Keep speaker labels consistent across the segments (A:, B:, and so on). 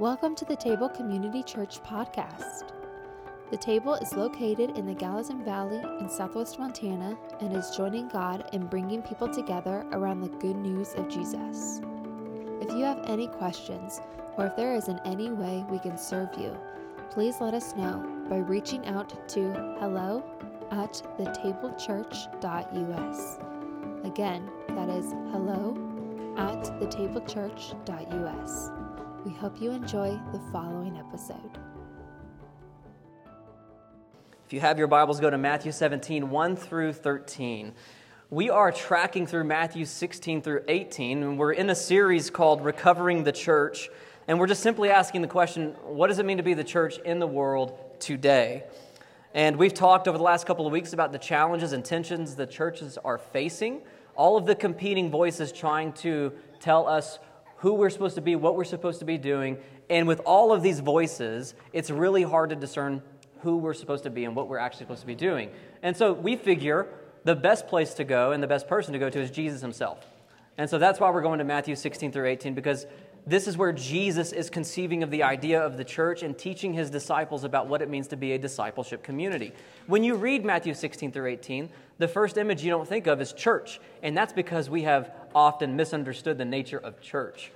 A: Welcome to the Table Community Church podcast. The Table is located in the Gallatin Valley in southwest Montana and is joining God in bringing people together around the good news of Jesus. If you have any questions or if there is in any way we can serve you, please let us know by reaching out to hello at thetablechurch.us. Again, that is hello at thetablechurch.us. We hope you enjoy the following episode.
B: If you have your Bibles, go to Matthew 17, 1 through 13. We are tracking through Matthew 16 through 18, and we're in a series called Recovering the Church. And we're just simply asking the question what does it mean to be the church in the world today? And we've talked over the last couple of weeks about the challenges and tensions the churches are facing, all of the competing voices trying to tell us who we're supposed to be, what we're supposed to be doing. And with all of these voices, it's really hard to discern who we're supposed to be and what we're actually supposed to be doing. And so we figure the best place to go and the best person to go to is Jesus himself. And so that's why we're going to Matthew 16 through 18, because this is where Jesus is conceiving of the idea of the church and teaching his disciples about what it means to be a discipleship community. When you read Matthew 16 through 18, the first image you don't think of is church, and that's because we have often misunderstood the nature of church.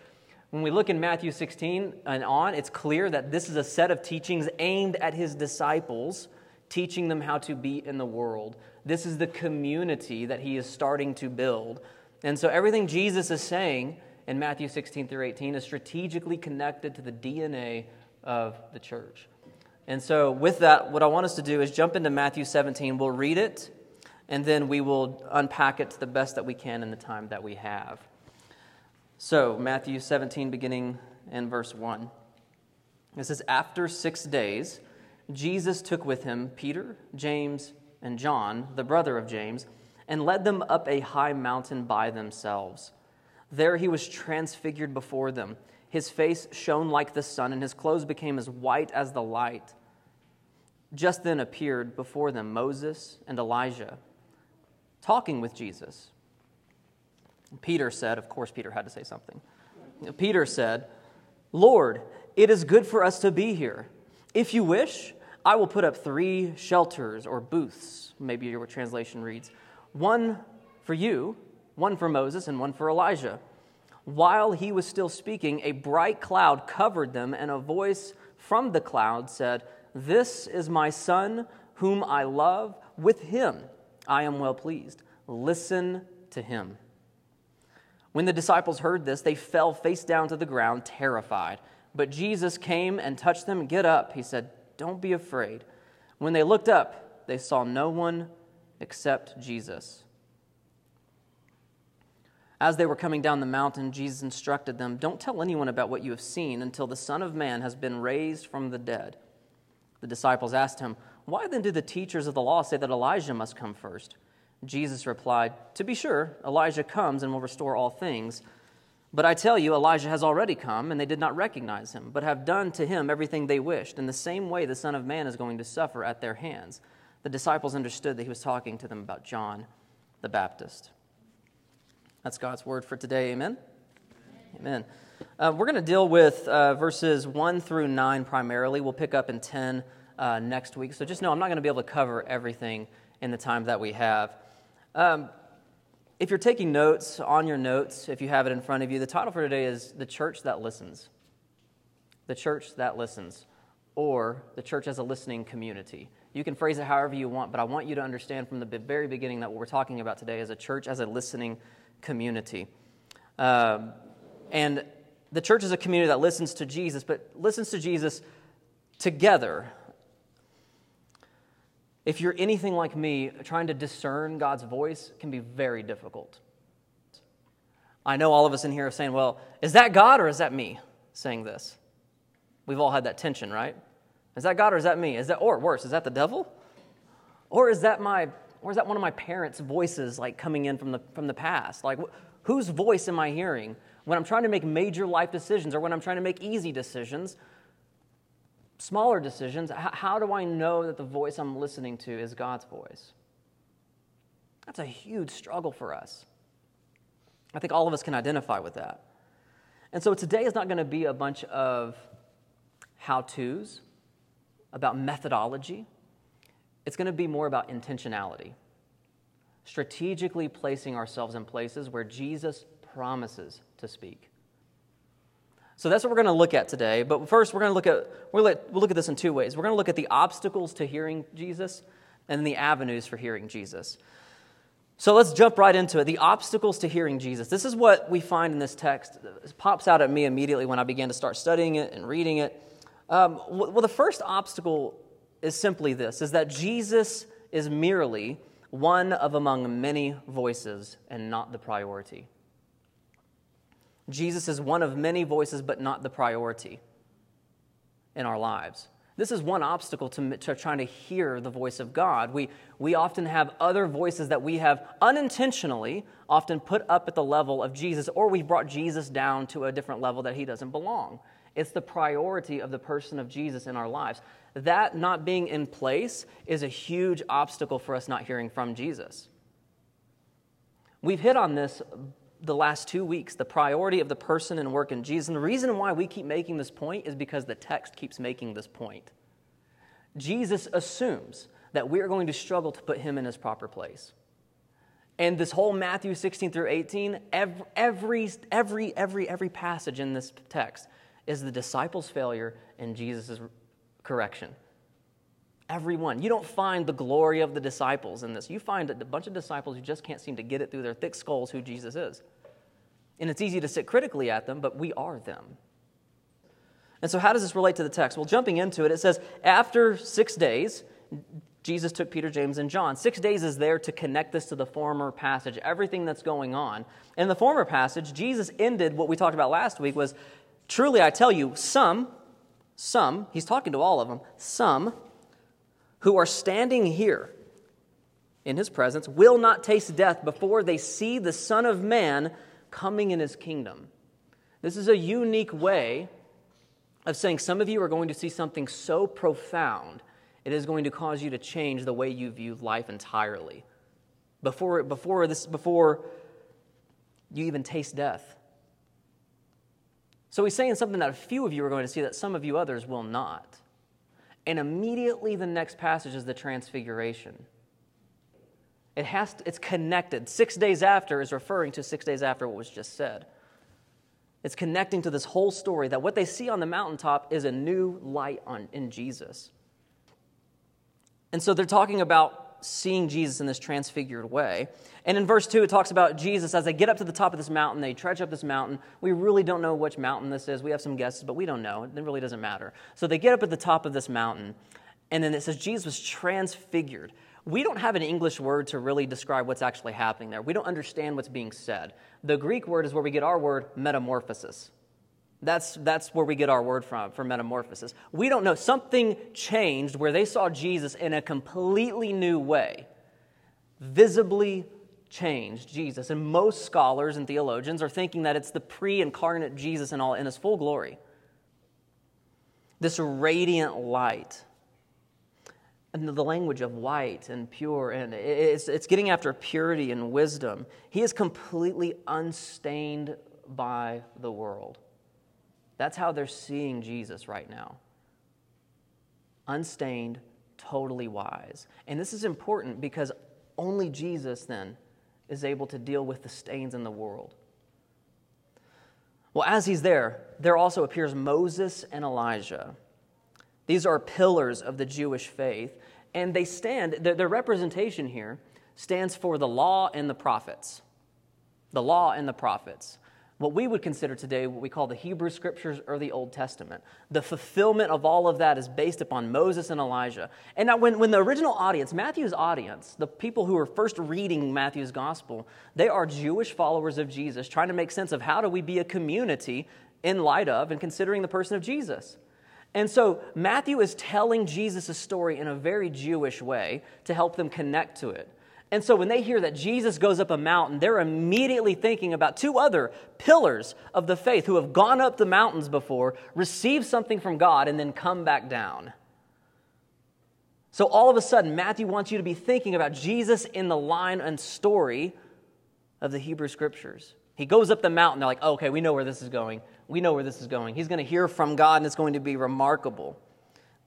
B: When we look in Matthew 16 and on, it's clear that this is a set of teachings aimed at his disciples, teaching them how to be in the world. This is the community that he is starting to build. And so everything Jesus is saying in Matthew 16 through 18 is strategically connected to the DNA of the church. And so, with that, what I want us to do is jump into Matthew 17. We'll read it, and then we will unpack it to the best that we can in the time that we have. So, Matthew 17, beginning in verse 1. It says, After six days, Jesus took with him Peter, James, and John, the brother of James, and led them up a high mountain by themselves. There he was transfigured before them. His face shone like the sun, and his clothes became as white as the light. Just then appeared before them Moses and Elijah, talking with Jesus. Peter said, of course, Peter had to say something. Peter said, Lord, it is good for us to be here. If you wish, I will put up three shelters or booths, maybe your translation reads one for you one for Moses and one for Elijah. While he was still speaking, a bright cloud covered them, and a voice from the cloud said, This is my son, whom I love. With him I am well pleased. Listen to him. When the disciples heard this, they fell face down to the ground, terrified. But Jesus came and touched them. Get up, he said. Don't be afraid. When they looked up, they saw no one except Jesus. As they were coming down the mountain, Jesus instructed them Don't tell anyone about what you have seen until the Son of Man has been raised from the dead. The disciples asked him, Why then do the teachers of the law say that Elijah must come first? Jesus replied, To be sure, Elijah comes and will restore all things. But I tell you, Elijah has already come, and they did not recognize him, but have done to him everything they wished. In the same way, the Son of Man is going to suffer at their hands. The disciples understood that he was talking to them about John the Baptist. That's God's word for today. Amen. Amen. Uh, we're going to deal with uh, verses 1 through 9 primarily. We'll pick up in 10 uh, next week. So just know I'm not going to be able to cover everything in the time that we have. Um, if you're taking notes on your notes, if you have it in front of you, the title for today is The Church That Listens. The Church That Listens, or The Church as a Listening Community. You can phrase it however you want, but I want you to understand from the very beginning that what we're talking about today is a church as a listening community. Um, and the church is a community that listens to Jesus, but listens to Jesus together. If you're anything like me, trying to discern God's voice can be very difficult. I know all of us in here are saying, well, is that God or is that me saying this? We've all had that tension, right? Is that God or is that me? Is that, or worse, is that the devil? Or is that my or is that one of my parents' voices like coming in from the, from the past? Like, wh- whose voice am I hearing when I'm trying to make major life decisions or when I'm trying to make easy decisions, smaller decisions? H- how do I know that the voice I'm listening to is God's voice? That's a huge struggle for us. I think all of us can identify with that. And so today is not going to be a bunch of how to's, about methodology. It's going to be more about intentionality, strategically placing ourselves in places where Jesus promises to speak. So that's what we're going to look at today. But first, we're going to look at we'll look at this in two ways. We're going to look at the obstacles to hearing Jesus and the avenues for hearing Jesus. So let's jump right into it. The obstacles to hearing Jesus. This is what we find in this text. It pops out at me immediately when I began to start studying it and reading it. Um, well, the first obstacle is simply this: is that Jesus is merely one of among many voices and not the priority. Jesus is one of many voices, but not the priority in our lives. This is one obstacle to, to, trying to hear the voice of God. We, we often have other voices that we have unintentionally often put up at the level of Jesus, or we've brought Jesus down to a different level that he doesn't belong. It's the priority of the person of Jesus in our lives. That not being in place is a huge obstacle for us not hearing from Jesus. We've hit on this the last two weeks the priority of the person and work in Jesus. And the reason why we keep making this point is because the text keeps making this point. Jesus assumes that we're going to struggle to put him in his proper place. And this whole Matthew 16 through 18, every, every, every, every, every passage in this text is the disciples' failure and Jesus' correction. Everyone. You don't find the glory of the disciples in this. You find a bunch of disciples who just can't seem to get it through their thick skulls who Jesus is. And it's easy to sit critically at them, but we are them. And so, how does this relate to the text? Well, jumping into it, it says, after six days, Jesus took Peter, James, and John. Six days is there to connect this to the former passage, everything that's going on. In the former passage, Jesus ended what we talked about last week was truly, I tell you, some, some, he's talking to all of them, some who are standing here in his presence will not taste death before they see the Son of Man coming in his kingdom. This is a unique way of saying some of you are going to see something so profound, it is going to cause you to change the way you view life entirely. Before, before, this, before you even taste death. So he's saying something that a few of you are going to see that some of you others will not. And immediately the next passage is the transfiguration. It has to, it's connected. Six days after is referring to six days after what was just said. It's connecting to this whole story that what they see on the mountaintop is a new light on, in Jesus. And so they're talking about seeing Jesus in this transfigured way. And in verse 2, it talks about Jesus as they get up to the top of this mountain, they trudge up this mountain. We really don't know which mountain this is. We have some guesses, but we don't know. It really doesn't matter. So they get up at the top of this mountain, and then it says Jesus was transfigured. We don't have an English word to really describe what's actually happening there. We don't understand what's being said. The Greek word is where we get our word metamorphosis. That's, that's where we get our word from, for metamorphosis. We don't know. Something changed where they saw Jesus in a completely new way, visibly changed Jesus. And most scholars and theologians are thinking that it's the pre incarnate Jesus in, all, in his full glory. This radiant light and the language of white and pure, and it's, it's getting after purity and wisdom. He is completely unstained by the world. That's how they're seeing Jesus right now. Unstained, totally wise. And this is important because only Jesus then is able to deal with the stains in the world. Well, as he's there, there also appears Moses and Elijah. These are pillars of the Jewish faith, and they stand, their, representation here stands for the law and the prophets. The law and the prophets. What we would consider today what we call the Hebrew Scriptures or the Old Testament. The fulfillment of all of that is based upon Moses and Elijah. And now, when, when the original audience, Matthew's audience, the people who are first reading Matthew's gospel, they are Jewish followers of Jesus, trying to make sense of how do we be a community in light of and considering the person of Jesus. And so Matthew is telling Jesus' story in a very Jewish way to help them connect to it. And so when they hear that Jesus goes up a mountain, they're immediately thinking about two other pillars of the faith who have gone up the mountains before, received something from God, and then come back down. So all of a sudden, Matthew wants you to be thinking about Jesus in the line and story of the Hebrew Scriptures. He goes up the mountain. They're like, oh, okay, we know where this is going. We know where this is going. He's going to hear from God, and it's going to be remarkable.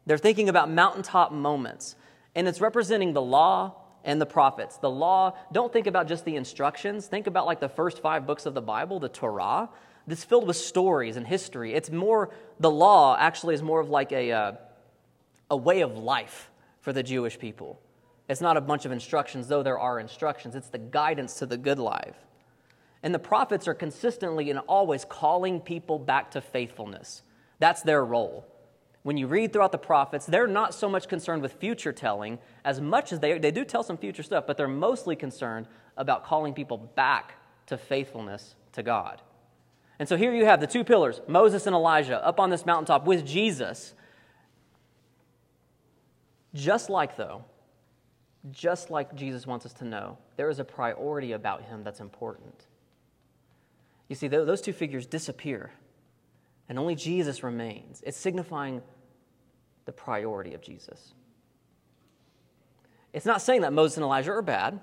B: They're thinking about mountaintop moments, and it's representing the law and the prophets. The law, don't think about just the instructions. Think about like the first five books of the Bible, the Torah. This filled with stories and history. It's more, the law actually is more of like a, uh, a way of life for the Jewish people. It's not a bunch of instructions, though there are instructions. It's the guidance to the good life. And the prophets are consistently and always calling people back to faithfulness. That's their role. When you read throughout the prophets, they're not so much concerned with future telling as much as they, they do tell some future stuff, but they're mostly concerned about calling people back to faithfulness to God. And so here you have the two pillars, Moses and Elijah, up on this mountaintop with Jesus. Just like, though, just like Jesus wants us to know, there is a priority about him that's important. You see, those two figures disappear, and only Jesus remains. It's signifying the priority of Jesus. It's not saying that Moses and Elijah are bad.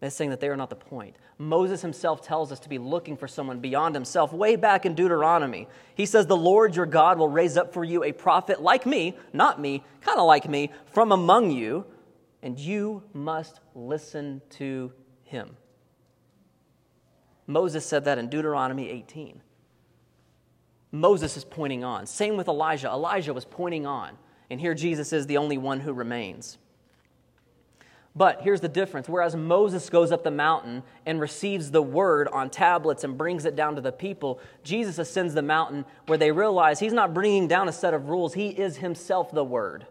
B: It's saying that they are not the point. Moses himself tells us to be looking for someone beyond himself. Way back in Deuteronomy, he says, The Lord your God will raise up for you a prophet like me, not me, kind of like me, from among you, and you must listen to him. Moses said that in Deuteronomy 18. Moses is pointing on. Same with Elijah. Elijah was pointing on. And here Jesus is the only one who remains. But here's the difference. Whereas Moses goes up the mountain and receives the word on tablets and brings it down to the people, Jesus ascends the mountain where they realize he's not bringing down a set of rules. He is himself the word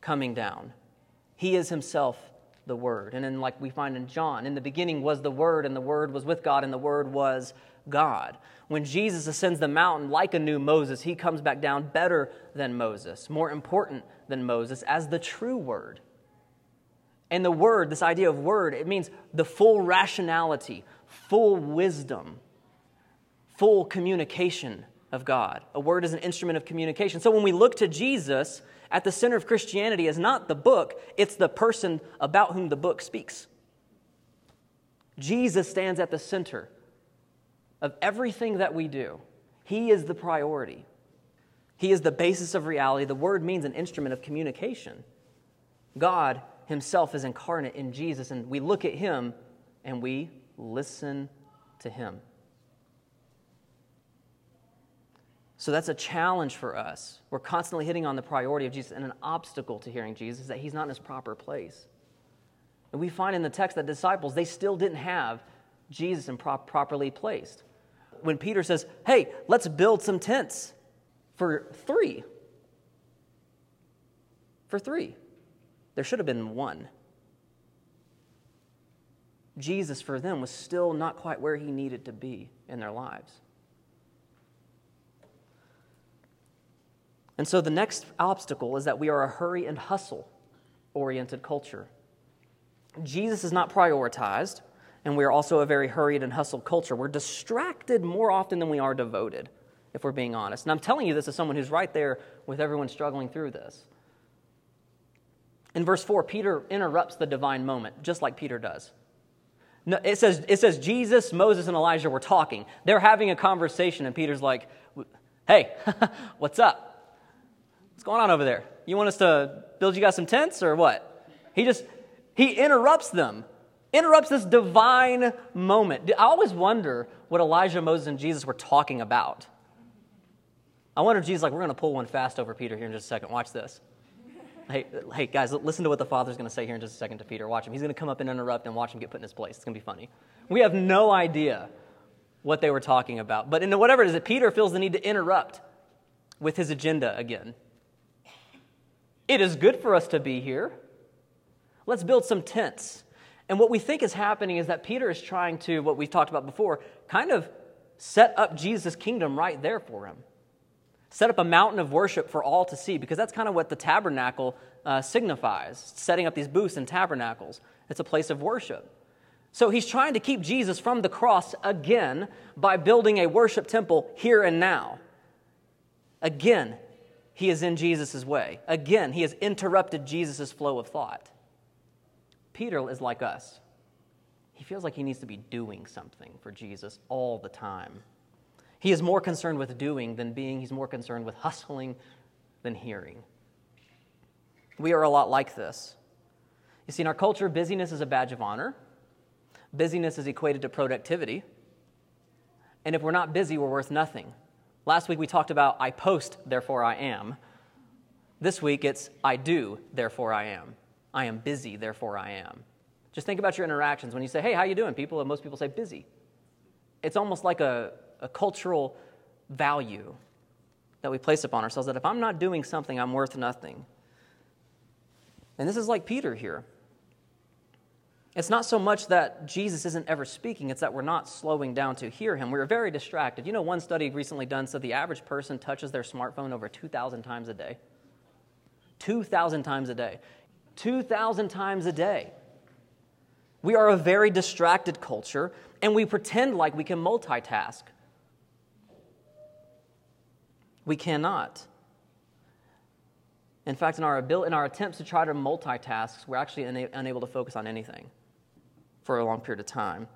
B: coming down. He is himself the Word. And then, like we find in John, in the beginning was the Word, and the Word was with God, and the Word was God. When Jesus ascends the mountain like a new Moses, he comes back down better than Moses, more important than Moses, as the true Word. And the Word, this idea of Word, it means the full rationality, full wisdom, full communication of God. A word is an instrument of communication. So when we look to Jesus, at the center of Christianity is not the book, it's the person about whom the book speaks. Jesus stands at the center of everything that we do. He is the priority. He is the basis of reality. The word means an instrument of communication. God himself is incarnate in Jesus, and we look at him and we listen to him. So that's a challenge for us. We're constantly hitting on the priority of Jesus, and an obstacle to hearing Jesus is that he's not in his proper place. And we find in the text that disciples, they still didn't have Jesus in prop- properly placed. When Peter says, hey, let's build some tents for three. For three. There should have been one. Jesus, for them, was still not quite where he needed to be in their lives. And so the next obstacle is that we are a hurry and hustle oriented culture. Jesus is not prioritized, and we are also a very hurried and hustle culture. We're distracted more often than we are devoted, if we're being honest. And I'm telling you this as someone who's right there with everyone struggling through this. In verse 4, Peter interrupts the divine moment, just like Peter does. No, it, says, it says Jesus, Moses, and Elijah were talking. They're having a conversation, and Peter's like, Hey, what's up? What's going on over there? You want us to build you guys some tents or what? He just, he interrupts them, interrupts this divine moment. I always wonder what Elijah, Moses, and Jesus were talking about. I wonder if Jesus like, we're going to pull one fast over Peter here in just a second. Watch this. Hey, hey, guys, listen to what the Father's going to say here in just a second to Peter. Watch him. He's going to come up and interrupt and watch him get put in his place. It's going to be funny. We have no idea what they were talking about. But in whatever it is, that Peter feels the need to interrupt with his agenda again. It is good for us to be here. Let's build some tents. And what we think is happening is that Peter is trying to, what we've talked about before, kind of set up Jesus' kingdom right there for him. Set up a mountain of worship for all to see, because that's kind of what the tabernacle uh, signifies setting up these booths and tabernacles. It's a place of worship. So he's trying to keep Jesus from the cross again by building a worship temple here and now. Again, he is in Jesus' way. Again, he has interrupted Jesus' flow of thought. Peter is like us. he feels like he needs to be doing something for Jesus all the time. He is more concerned with doing than being, he's more concerned with hustling than hearing. We are a lot like this. You see, in our culture, busyness is a badge of honor, busyness is equated to productivity. And if we're not busy, we're worth nothing. Last week we talked about I post, therefore I am. This week it's I do, therefore I am. I am busy, therefore I am. Just think about your interactions. When you say, hey, how you doing, people, and most people say busy. It's almost like a, a cultural value that we place upon ourselves that if I'm not doing something, I'm worth nothing. And this is like Peter here. It's not so much that Jesus isn't ever speaking, it's that we're not slowing down to hear him. We're very distracted. You know, one study recently done said the average person touches their smartphone over 2,000 times a day. 2,000 times a day. 2,000 times a day. We are a very distracted culture, and we pretend like we can multitask. We cannot. In fact, in our, ability, in our attempts to try to multitask, we're actually una- unable to focus on anything for a long period of time.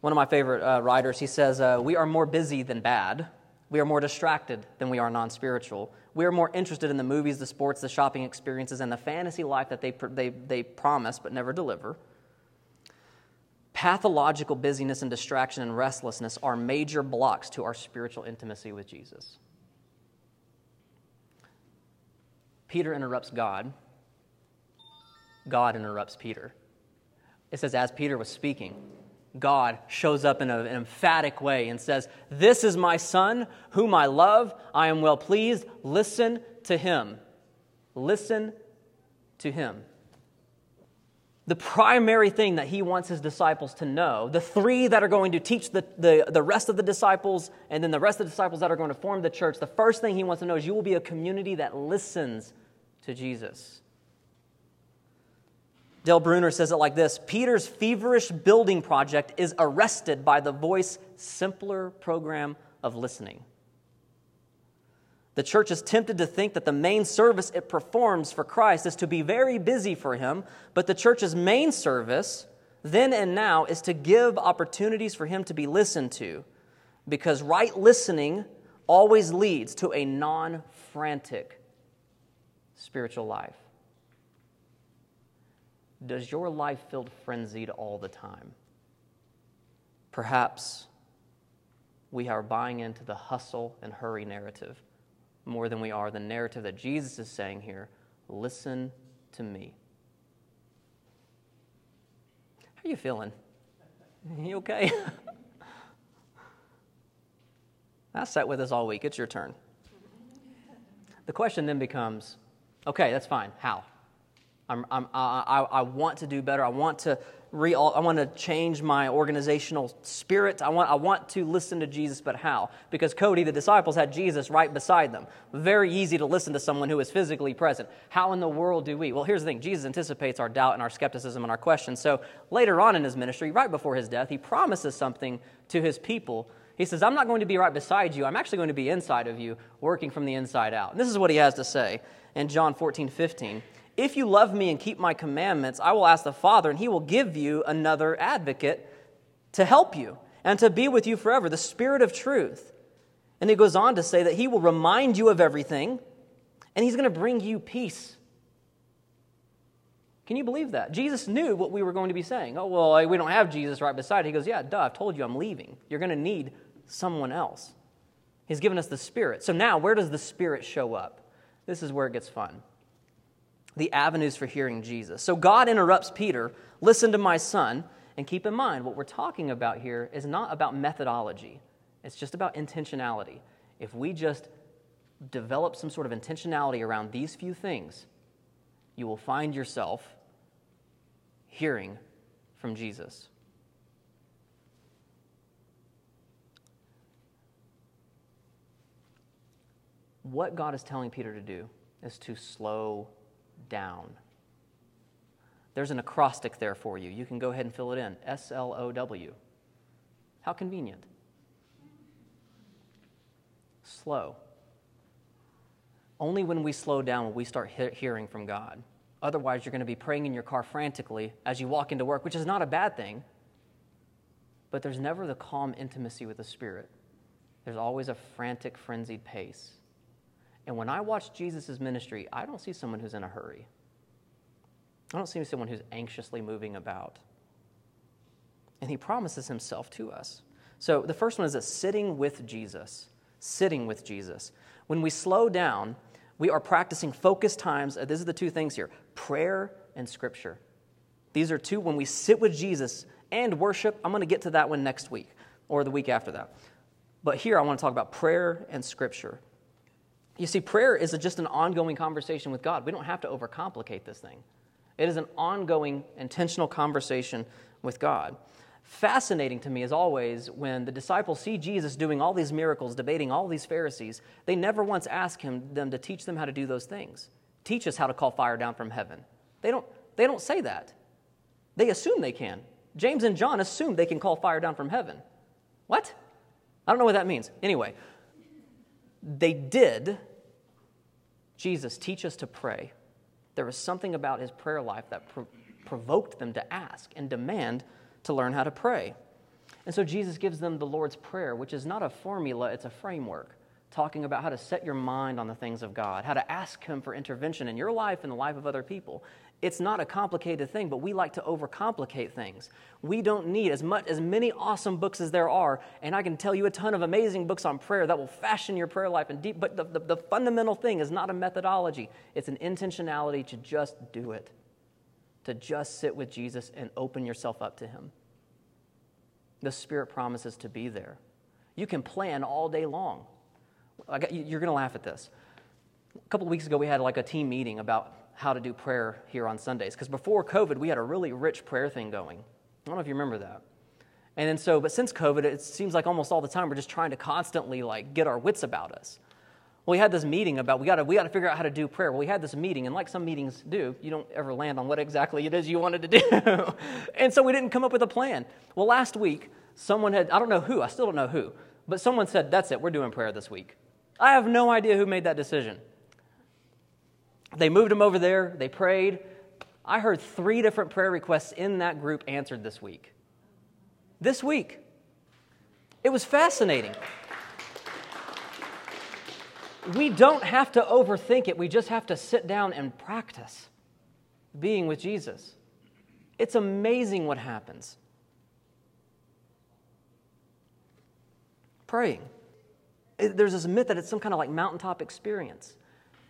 B: One of my favorite uh, writers, he says, uh, We are more busy than bad. We are more distracted than we are non spiritual. We are more interested in the movies, the sports, the shopping experiences, and the fantasy life that they, they, they promise but never deliver. Pathological busyness and distraction and restlessness are major blocks to our spiritual intimacy with Jesus. Peter interrupts God, God interrupts Peter. It says, as Peter was speaking, God shows up in an emphatic way and says, This is my son, whom I love. I am well pleased. Listen to him. Listen to him. The primary thing that he wants his disciples to know, the three that are going to teach the, the, the rest of the disciples, and then the rest of the disciples that are going to form the church, the first thing he wants to know is you will be a community that listens to Jesus. Dale Bruner says it like this Peter's feverish building project is arrested by the voice simpler program of listening. The church is tempted to think that the main service it performs for Christ is to be very busy for him, but the church's main service, then and now, is to give opportunities for him to be listened to, because right listening always leads to a non frantic spiritual life. Does your life feel frenzied all the time? Perhaps we are buying into the hustle and hurry narrative more than we are the narrative that Jesus is saying here listen to me. How are you feeling? You okay? I sat with us all week. It's your turn. The question then becomes okay, that's fine. How? I'm, I'm, I, I want to do better. I want to re, I want to change my organizational spirit. I want, I want to listen to Jesus, but how? Because Cody, the disciples, had Jesus right beside them. Very easy to listen to someone who is physically present. How in the world do we? Well, here's the thing Jesus anticipates our doubt and our skepticism and our questions. So later on in his ministry, right before his death, he promises something to his people. He says, I'm not going to be right beside you. I'm actually going to be inside of you, working from the inside out. And this is what he has to say in John 14, 15. If you love me and keep my commandments, I will ask the Father, and he will give you another advocate to help you and to be with you forever, the Spirit of truth. And he goes on to say that he will remind you of everything, and he's going to bring you peace. Can you believe that? Jesus knew what we were going to be saying. Oh, well, we don't have Jesus right beside. He goes, Yeah, duh, I've told you I'm leaving. You're going to need someone else. He's given us the Spirit. So now, where does the Spirit show up? This is where it gets fun the avenues for hearing Jesus. So God interrupts Peter, listen to my son, and keep in mind what we're talking about here is not about methodology, it's just about intentionality. If we just develop some sort of intentionality around these few things, you will find yourself hearing from Jesus. What God is telling Peter to do is to slow down. There's an acrostic there for you. You can go ahead and fill it in S L O W. How convenient. Slow. Only when we slow down will we start he- hearing from God. Otherwise, you're going to be praying in your car frantically as you walk into work, which is not a bad thing. But there's never the calm intimacy with the Spirit. There's always a frantic, frenzied pace. And when I watch Jesus' ministry, I don't see someone who's in a hurry. I don't see someone who's anxiously moving about. And he promises himself to us. So the first one is a sitting with Jesus. Sitting with Jesus. When we slow down, we are practicing focused times. Uh, these are the two things here prayer and scripture. These are two, when we sit with Jesus and worship, I'm going to get to that one next week or the week after that. But here I want to talk about prayer and scripture. You see, prayer is just an ongoing conversation with God. We don't have to overcomplicate this thing. It is an ongoing, intentional conversation with God. Fascinating to me, as always, when the disciples see Jesus doing all these miracles, debating all these Pharisees, they never once ask him, them to teach them how to do those things. Teach us how to call fire down from heaven. They don't, they don't say that. They assume they can. James and John assume they can call fire down from heaven. What? I don't know what that means. Anyway, they did. Jesus, teach us to pray. There was something about his prayer life that pro- provoked them to ask and demand to learn how to pray. And so Jesus gives them the Lord's Prayer, which is not a formula, it's a framework talking about how to set your mind on the things of God, how to ask Him for intervention in your life and the life of other people. It's not a complicated thing, but we like to overcomplicate things. We don't need as much as many awesome books as there are, and I can tell you a ton of amazing books on prayer that will fashion your prayer life and deep. But the, the, the fundamental thing is not a methodology; it's an intentionality to just do it, to just sit with Jesus and open yourself up to Him. The Spirit promises to be there. You can plan all day long. Got, you're going to laugh at this. A couple weeks ago, we had like a team meeting about how to do prayer here on Sundays. Because before COVID, we had a really rich prayer thing going. I don't know if you remember that. And then so, but since COVID, it seems like almost all the time we're just trying to constantly like get our wits about us. Well, we had this meeting about we got to we got to figure out how to do prayer. Well, we had this meeting, and like some meetings do, you don't ever land on what exactly it is you wanted to do, and so we didn't come up with a plan. Well, last week someone had I don't know who I still don't know who, but someone said that's it, we're doing prayer this week. I have no idea who made that decision. They moved him over there, they prayed. I heard three different prayer requests in that group answered this week. This week. It was fascinating. We don't have to overthink it, we just have to sit down and practice being with Jesus. It's amazing what happens. Praying. There's this myth that it's some kind of like mountaintop experience.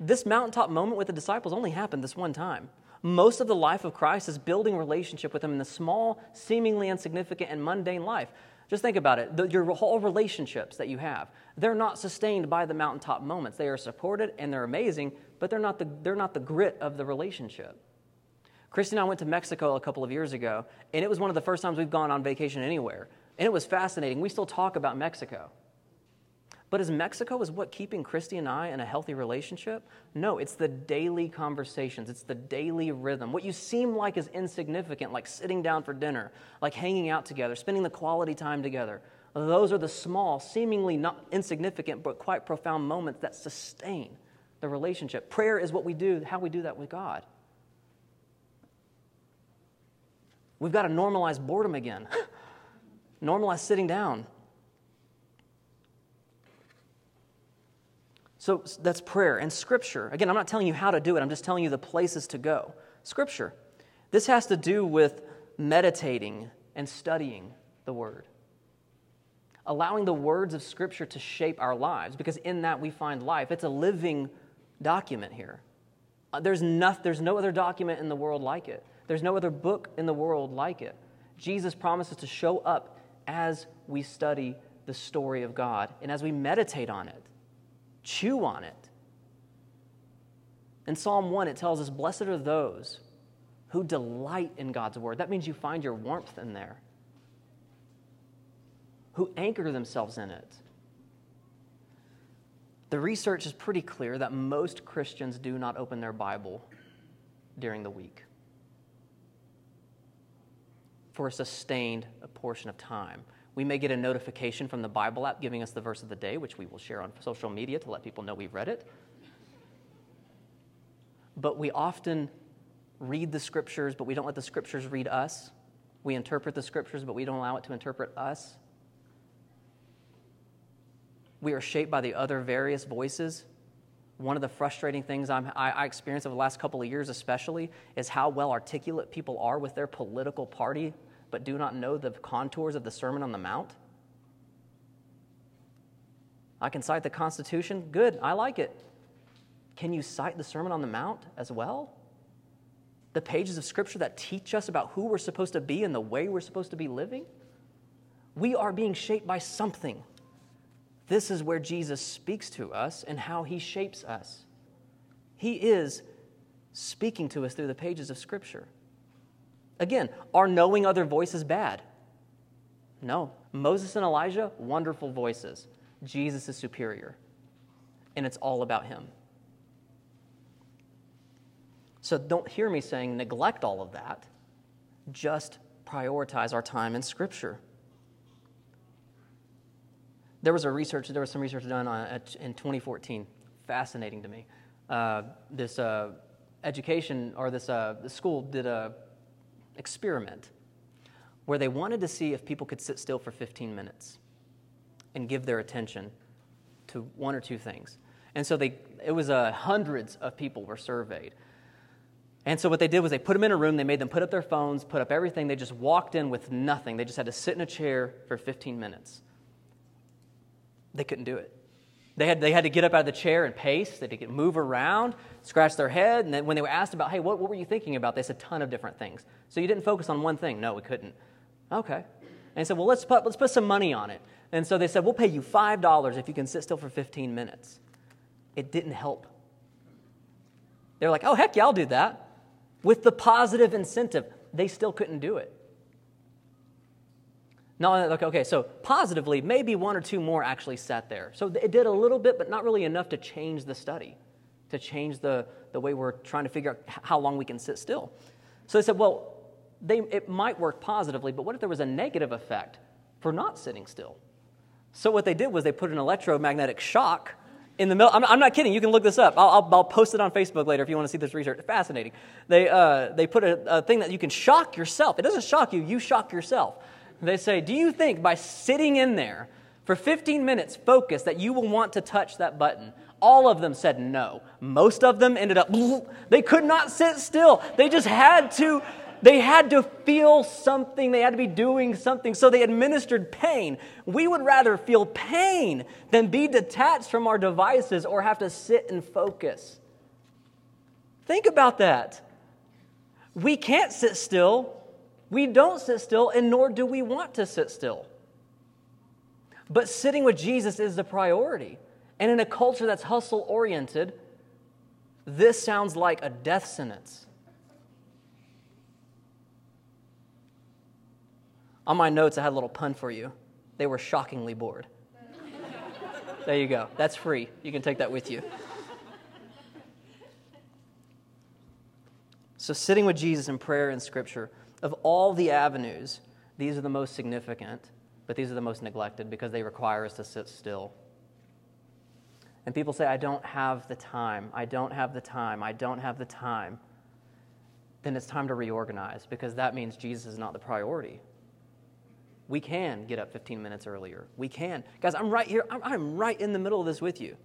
B: This mountaintop moment with the disciples only happened this one time. Most of the life of Christ is building relationship with Him in the small, seemingly insignificant, and mundane life. Just think about it. The, your whole relationships that you have, they're not sustained by the mountaintop moments. They are supported and they're amazing, but they're not the, they're not the grit of the relationship. Christy and I went to Mexico a couple of years ago, and it was one of the first times we've gone on vacation anywhere. And it was fascinating. We still talk about Mexico. But is Mexico is what keeping Christy and I in a healthy relationship? No, it's the daily conversations, it's the daily rhythm. What you seem like is insignificant, like sitting down for dinner, like hanging out together, spending the quality time together. Those are the small, seemingly not insignificant, but quite profound moments that sustain the relationship. Prayer is what we do, how we do that with God. We've got to normalize boredom again, normalize sitting down. So that's prayer and scripture. Again, I'm not telling you how to do it, I'm just telling you the places to go. Scripture. This has to do with meditating and studying the word. Allowing the words of scripture to shape our lives because in that we find life. It's a living document here. Uh, there's, no, there's no other document in the world like it. There's no other book in the world like it. Jesus promises to show up as we study the story of God and as we meditate on it. Chew on it. In Psalm 1, it tells us, Blessed are those who delight in God's word. That means you find your warmth in there, who anchor themselves in it. The research is pretty clear that most Christians do not open their Bible during the week for a sustained portion of time. We may get a notification from the Bible app giving us the verse of the day, which we will share on social media to let people know we've read it. But we often read the scriptures, but we don't let the scriptures read us. We interpret the scriptures, but we don't allow it to interpret us. We are shaped by the other various voices. One of the frustrating things I'm, I, I experienced over the last couple of years, especially, is how well articulate people are with their political party, but do not know the contours of the Sermon on the Mount. I can cite the Constitution. Good, I like it. Can you cite the Sermon on the Mount as well? The pages of Scripture that teach us about who we're supposed to be and the way we're supposed to be living? We are being shaped by something. This is where Jesus speaks to us and how he shapes us. He is speaking to us through the pages of Scripture. Again, are knowing other voices bad? No. Moses and Elijah, wonderful voices. Jesus is superior, and it's all about him. So don't hear me saying neglect all of that. Just prioritize our time in Scripture. There was a research, there was some research done on, in 2014, fascinating to me. Uh, this uh, education or this, uh, school did a experiment where they wanted to see if people could sit still for 15 minutes and give their attention to one or two things. And so they, it was uh, hundreds of people were surveyed. And so what they did was they put them in a room, they made them put up their phones, put up everything. They just walked in with nothing. They just had to sit in a chair for 15 minutes. They couldn't do it. They had, they had to get up out of the chair and pace. They had to move around, scratch their head. And then when they were asked about, hey, what, what were you thinking about? They said a ton of different things. So you didn't focus on one thing. No, we couldn't. Okay. And he said, well, let's put, let's put some money on it. And so they said, we'll pay you $5 if you can sit still for 15 minutes. It didn't help. They're like, oh, heck yeah, I'll do that. With the positive incentive, they still couldn't do it. No, okay, okay, so positively, maybe one or two more actually sat there. So it did a little bit, but not really enough to change the study, to change the, the way we're trying to figure out how long we can sit still. So they said, well, they, it might work positively, but what if there was a negative effect for not sitting still? So what they did was they put an electromagnetic shock in the middle. I'm, I'm not kidding. You can look this up. I'll, I'll, I'll, post it on Facebook later if you want to see this research. Fascinating. They, uh, they put a, a thing that you can shock yourself. It doesn't shock you, you shock yourself. They say, Do you think by sitting in there for 15 minutes focused that you will want to touch that button? All of them said no. Most of them ended up, they could not sit still. They just had to. They had to feel something. They had to be doing something. So they administered pain. We would rather feel pain than be detached from our devices or have to sit and focus. Think about that. We can't sit still we don't sit still, and nor do we want to sit still. But sitting with Jesus is the priority. And in a culture that's hustle oriented, this sounds like a death sentence. On my notes, I had a little pun for you. They were shockingly bored. there you go. That's free. You can take that with you. So, sitting with Jesus in prayer and scripture of all the avenues, these are the most significant, but these are the most neglected because they require us to sit still. And people say, I don't have the time, I don't have the time, I don't have the time. Then it's time to reorganize because that means Jesus is not the priority. We can get up 15 minutes earlier. We can. Guys, I'm right here. I'm, I'm right in the middle of this with you.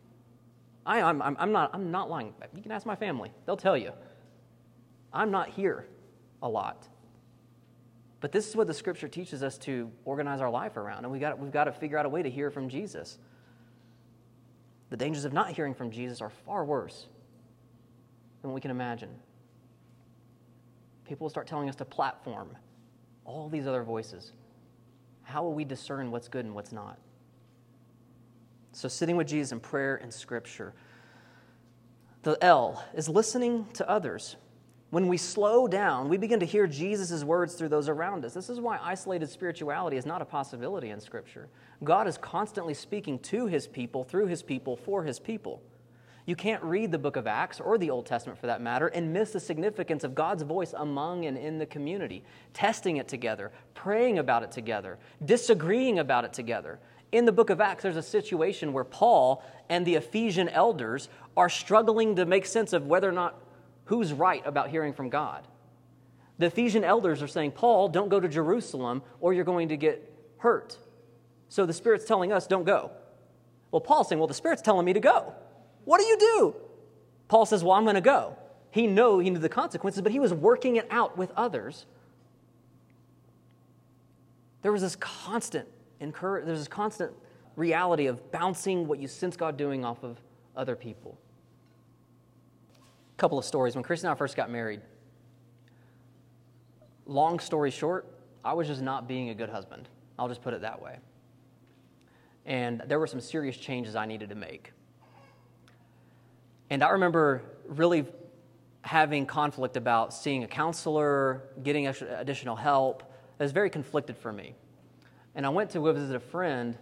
B: I, I'm, I'm, not, I'm not lying. You can ask my family, they'll tell you. I'm not here a lot. But this is what the scripture teaches us to organize our life around, and we got, we've got to figure out a way to hear from Jesus. The dangers of not hearing from Jesus are far worse than we can imagine. People will start telling us to platform all these other voices. How will we discern what's good and what's not? So, sitting with Jesus in prayer and scripture. The L is listening to others. When we slow down, we begin to hear Jesus' words through those around us. This is why isolated spirituality is not a possibility in Scripture. God is constantly speaking to his people, through his people, for his people. You can't read the book of Acts or the Old Testament for that matter and miss the significance of God's voice among and in the community, testing it together, praying about it together, disagreeing about it together. In the book of Acts, there's a situation where Paul and the Ephesian elders are struggling to make sense of whether or not Who's right about hearing from God? The Ephesian elders are saying, Paul, don't go to Jerusalem or you're going to get hurt. So the Spirit's telling us, don't go. Well, Paul's saying, well, the Spirit's telling me to go. What do you do? Paul says, well, I'm going to go. He knew, he knew the consequences, but he was working it out with others. There was this constant encourage, there's this constant reality of bouncing what you sense God doing off of other people. A couple of stories. When Chris and I first got married, long story short, I was just not being a good husband. I'll just put it that way. And there were some serious changes I needed to make. And I remember really having conflict about seeing a counselor, getting additional help. It was very conflicted for me. And I went to visit a friend,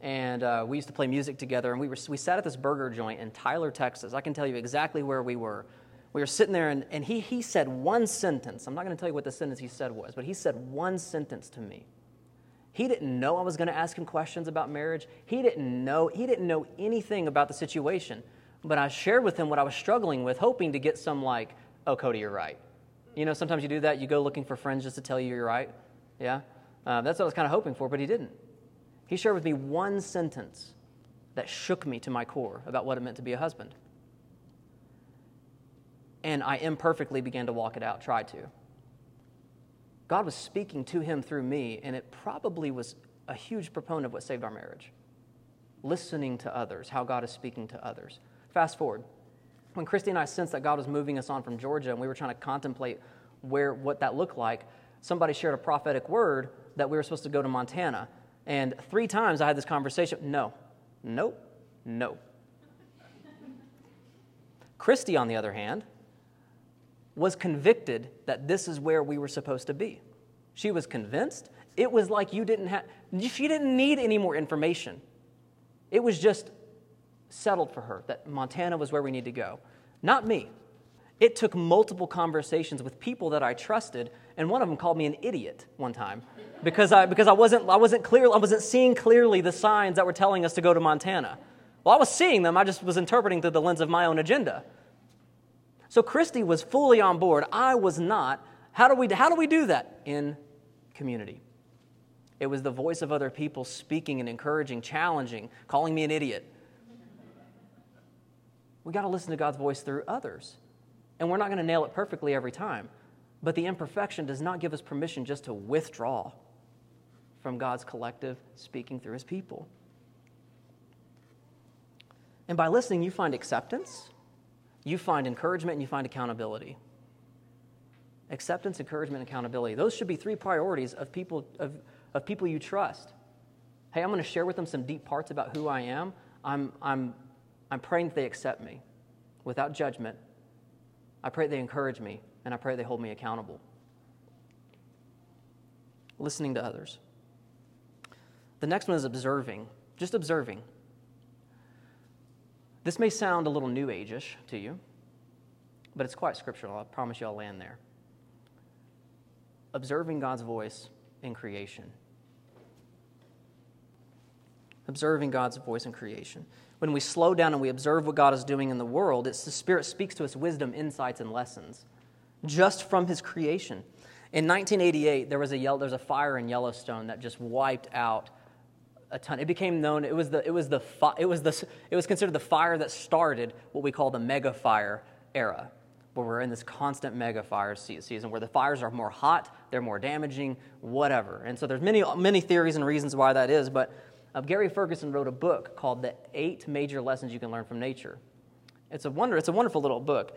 B: and uh, we used to play music together. And we, were, we sat at this burger joint in Tyler, Texas. I can tell you exactly where we were. We were sitting there, and, and he, he said one sentence. I'm not going to tell you what the sentence he said was, but he said one sentence to me. He didn't know I was going to ask him questions about marriage. He didn't know, he didn't know anything about the situation. But I shared with him what I was struggling with, hoping to get some, like, oh, Cody, you're right. You know, sometimes you do that. You go looking for friends just to tell you you're right. Yeah? Uh, that's what I was kind of hoping for, but he didn't. He shared with me one sentence that shook me to my core about what it meant to be a husband. And I imperfectly began to walk it out, tried to. God was speaking to him through me, and it probably was a huge proponent of what saved our marriage. Listening to others, how God is speaking to others. Fast forward. When Christy and I sensed that God was moving us on from Georgia and we were trying to contemplate where what that looked like, somebody shared a prophetic word that we were supposed to go to Montana. And three times I had this conversation no, nope, no. Christy, on the other hand, was convicted that this is where we were supposed to be. She was convinced. It was like you didn't have, she didn't need any more information. It was just settled for her that Montana was where we need to go. Not me. It took multiple conversations with people that I trusted, and one of them called me an idiot one time because I, because I, wasn't, I, wasn't clear, I wasn't seeing clearly the signs that were telling us to go to Montana. Well, I was seeing them, I just was interpreting through the lens of my own agenda. So Christy was fully on board. I was not. How do we, how do, we do that? In community. It was the voice of other people speaking and encouraging, challenging, calling me an idiot. We got to listen to God's voice through others. And we're not going to nail it perfectly every time. But the imperfection does not give us permission just to withdraw from God's collective speaking through his people. And by listening, you find acceptance, you find encouragement, and you find accountability. Acceptance, encouragement, and accountability. Those should be three priorities of people, of, of people you trust. Hey, I'm going to share with them some deep parts about who I am. I'm, I'm, I'm praying that they accept me without judgment. I pray they encourage me, and I pray they hold me accountable. Listening to others. The next one is observing, just observing. This may sound a little new age-ish to you, but it's quite scriptural. I promise you I'll land there. Observing God's voice in creation. Observing God's voice in creation. When we slow down and we observe what God is doing in the world, it's the Spirit speaks to us wisdom, insights, and lessons just from His creation. In 1988, there was a, there was a fire in Yellowstone that just wiped out a ton. It became known, it was, the, it, was the, it, was the, it was considered the fire that started what we call the mega fire era, where we're in this constant mega fire season where the fires are more hot, they're more damaging, whatever. And so there's many, many theories and reasons why that is, but uh, Gary Ferguson wrote a book called The Eight Major Lessons You Can Learn from Nature. It's a, wonder, it's a wonderful little book.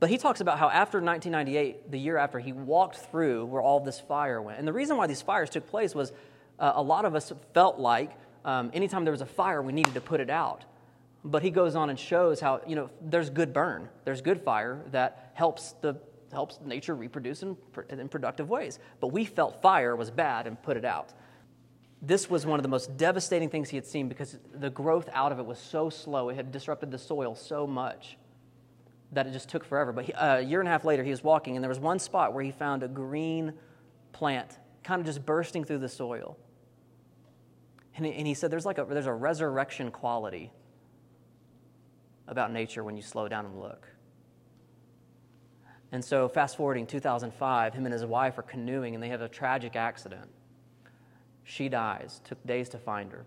B: But he talks about how after 1998, the year after, he walked through where all this fire went. And the reason why these fires took place was uh, a lot of us felt like um, anytime there was a fire, we needed to put it out. But he goes on and shows how, you know, there's good burn, there's good fire that helps, the, helps nature reproduce in, in productive ways. But we felt fire was bad and put it out. This was one of the most devastating things he had seen because the growth out of it was so slow. It had disrupted the soil so much that it just took forever. But he, uh, a year and a half later, he was walking, and there was one spot where he found a green plant kind of just bursting through the soil. And he, and he said there's like a, there's a resurrection quality about nature when you slow down and look. And so, fast forwarding 2005, him and his wife are canoeing and they have a tragic accident. She dies, took days to find her.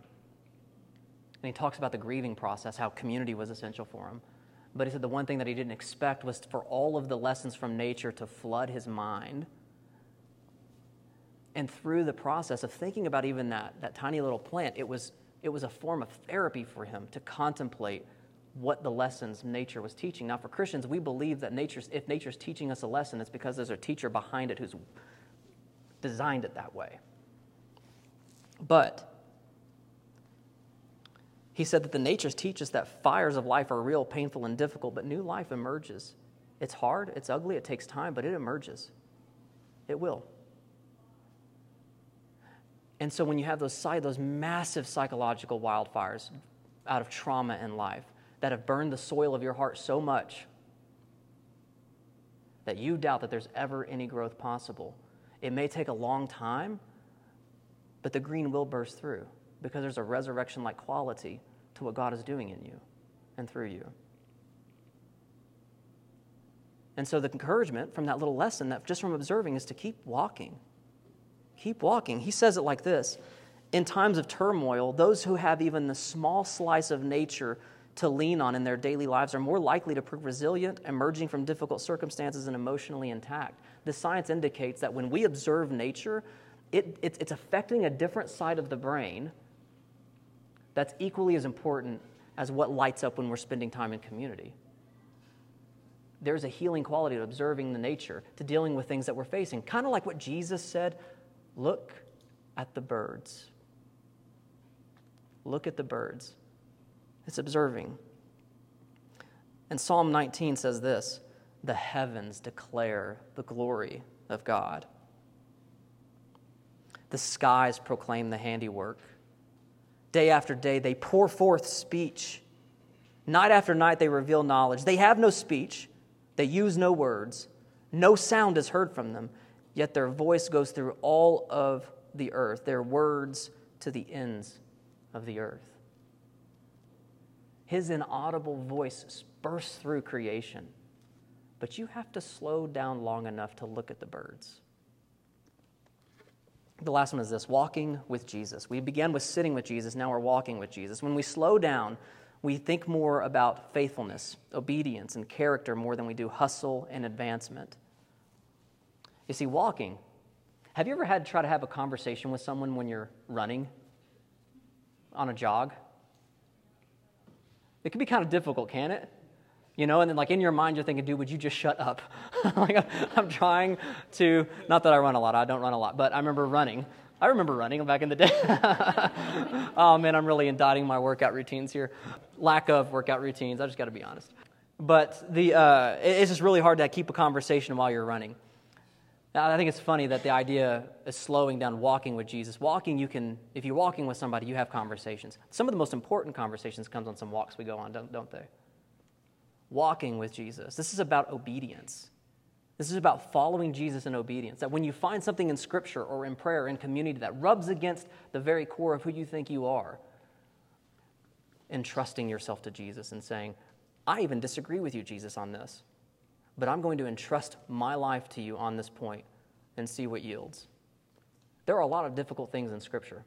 B: And he talks about the grieving process, how community was essential for him. But he said the one thing that he didn't expect was for all of the lessons from nature to flood his mind. And through the process of thinking about even that, that tiny little plant, it was, it was a form of therapy for him to contemplate what the lessons nature was teaching. Now, for Christians, we believe that nature's, if nature's teaching us a lesson, it's because there's a teacher behind it who's designed it that way. But he said that the natures teach us that fires of life are real, painful, and difficult, but new life emerges. It's hard, it's ugly, it takes time, but it emerges. It will. And so when you have those, side, those massive psychological wildfires out of trauma in life, that have burned the soil of your heart so much that you doubt that there's ever any growth possible. It may take a long time, but the green will burst through because there's a resurrection like quality to what God is doing in you and through you. And so the encouragement from that little lesson that just from observing is to keep walking. Keep walking. He says it like this In times of turmoil, those who have even the small slice of nature to lean on in their daily lives are more likely to prove resilient, emerging from difficult circumstances, and emotionally intact. The science indicates that when we observe nature, it, it, it's affecting a different side of the brain that's equally as important as what lights up when we're spending time in community. There's a healing quality to observing the nature, to dealing with things that we're facing. Kind of like what Jesus said look at the birds. Look at the birds. It's observing. And Psalm 19 says this the heavens declare the glory of God, the skies proclaim the handiwork. Day after day, they pour forth speech. Night after night, they reveal knowledge. They have no speech, they use no words. No sound is heard from them, yet their voice goes through all of the earth, their words to the ends of the earth. His inaudible voice bursts through creation. But you have to slow down long enough to look at the birds. The last one is this walking with Jesus. We began with sitting with Jesus, now we're walking with Jesus. When we slow down, we think more about faithfulness, obedience, and character more than we do hustle and advancement. You see, walking. Have you ever had to try to have a conversation with someone when you're running on a jog? It can be kind of difficult, can it? You know, and then like in your mind, you're thinking, dude, would you just shut up? like I'm trying to, not that I run a lot, I don't run a lot, but I remember running. I remember running back in the day. oh man, I'm really indicting my workout routines here. Lack of workout routines, I just got to be honest. But the, uh, it's just really hard to keep a conversation while you're running. I think it's funny that the idea is slowing down walking with Jesus. Walking, you can, if you're walking with somebody, you have conversations. Some of the most important conversations comes on some walks we go on, don't, don't they? Walking with Jesus. This is about obedience. This is about following Jesus in obedience. That when you find something in Scripture or in prayer, or in community, that rubs against the very core of who you think you are, entrusting yourself to Jesus and saying, I even disagree with you, Jesus, on this but I'm going to entrust my life to you on this point and see what yields. There are a lot of difficult things in Scripture.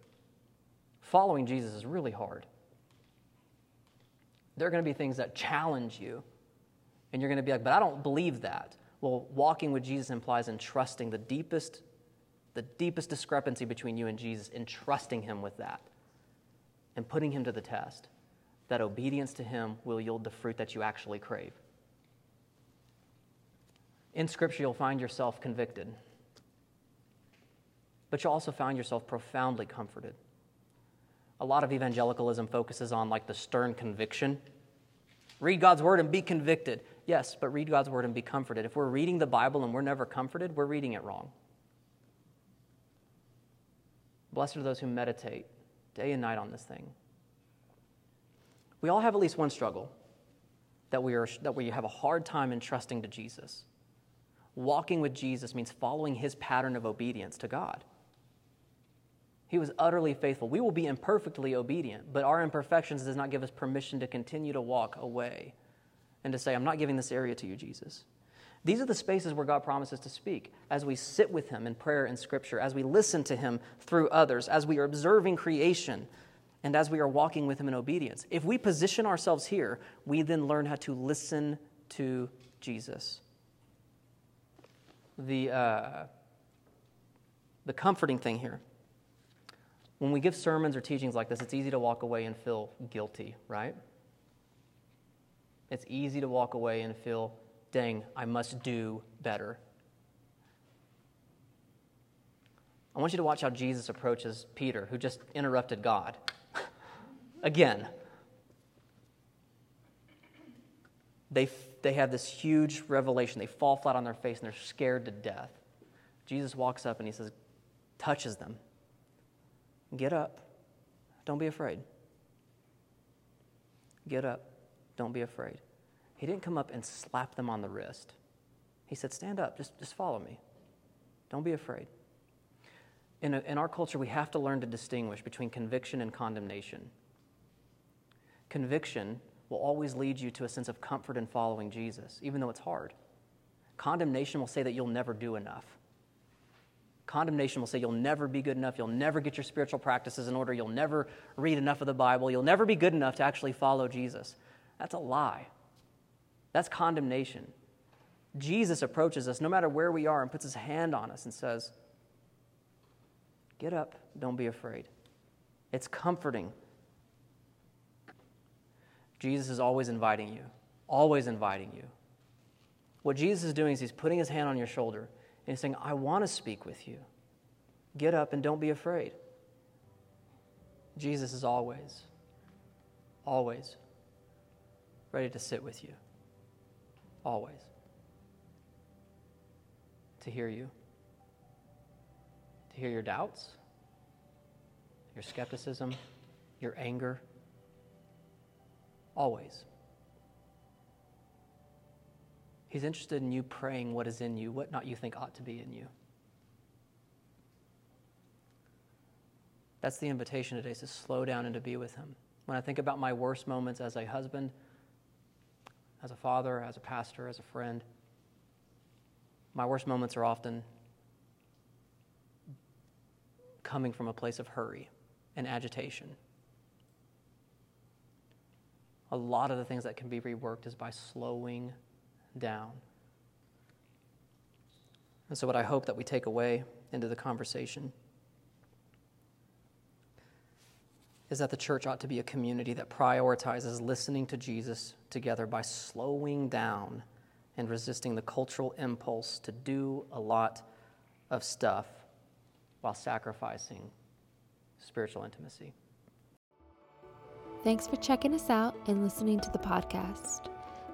B: Following Jesus is really hard. There are going to be things that challenge you, and you're going to be like, but I don't believe that. Well, walking with Jesus implies entrusting the deepest, the deepest discrepancy between you and Jesus, entrusting him with that and putting him to the test. That obedience to him will yield the fruit that you actually crave. In Scripture, you'll find yourself convicted, but you'll also find yourself profoundly comforted. A lot of evangelicalism focuses on like the stern conviction. Read God's word and be convicted. Yes, but read God's word and be comforted. If we're reading the Bible and we're never comforted, we're reading it wrong. Blessed are those who meditate day and night on this thing. We all have at least one struggle that we, are, that we have a hard time entrusting to Jesus. Walking with Jesus means following his pattern of obedience to God. He was utterly faithful. We will be imperfectly obedient, but our imperfections does not give us permission to continue to walk away and to say, I'm not giving this area to you, Jesus. These are the spaces where God promises to speak as we sit with Him in prayer and Scripture, as we listen to Him through others, as we are observing creation, and as we are walking with Him in obedience. If we position ourselves here, we then learn how to listen to Jesus. The, uh, the comforting thing here when we give sermons or teachings like this, it's easy to walk away and feel guilty, right? It's easy to walk away and feel, dang, I must do better. I want you to watch how Jesus approaches Peter, who just interrupted God. Again, they, they have this huge revelation. They fall flat on their face and they're scared to death. Jesus walks up and he says, touches them. Get up. Don't be afraid. Get up. Don't be afraid. He didn't come up and slap them on the wrist. He said, Stand up. Just, just follow me. Don't be afraid. In, a, in our culture, we have to learn to distinguish between conviction and condemnation. Conviction will always lead you to a sense of comfort in following Jesus, even though it's hard. Condemnation will say that you'll never do enough. Condemnation will say you'll never be good enough, you'll never get your spiritual practices in order, you'll never read enough of the Bible, you'll never be good enough to actually follow Jesus. That's a lie. That's condemnation. Jesus approaches us no matter where we are and puts his hand on us and says, Get up, don't be afraid. It's comforting. Jesus is always inviting you, always inviting you. What Jesus is doing is he's putting his hand on your shoulder and he's saying, I want to speak with you. Get up and don't be afraid. Jesus is always, always ready to sit with you. Always. To hear you. To hear your doubts, your skepticism, your anger. Always. He's interested in you praying what is in you, what not you think ought to be in you. That's the invitation today, is to slow down and to be with Him. When I think about my worst moments as a husband, as a father, as a pastor, as a friend, my worst moments are often coming from a place of hurry and agitation. A lot of the things that can be reworked is by slowing down. And so, what I hope that we take away into the conversation is that the church ought to be a community that prioritizes listening to Jesus together by slowing down and resisting the cultural impulse to do a lot of stuff while sacrificing spiritual intimacy.
A: Thanks for checking us out and listening to the podcast.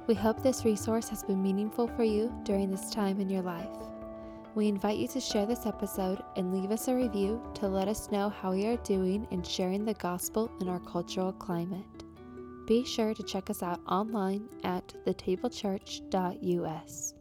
A: We hope this resource has been meaningful for you during this time in your life. We invite you to share this episode and leave us a review to let us know how we are doing in sharing the gospel in our cultural climate. Be sure to check us out online at thetablechurch.us.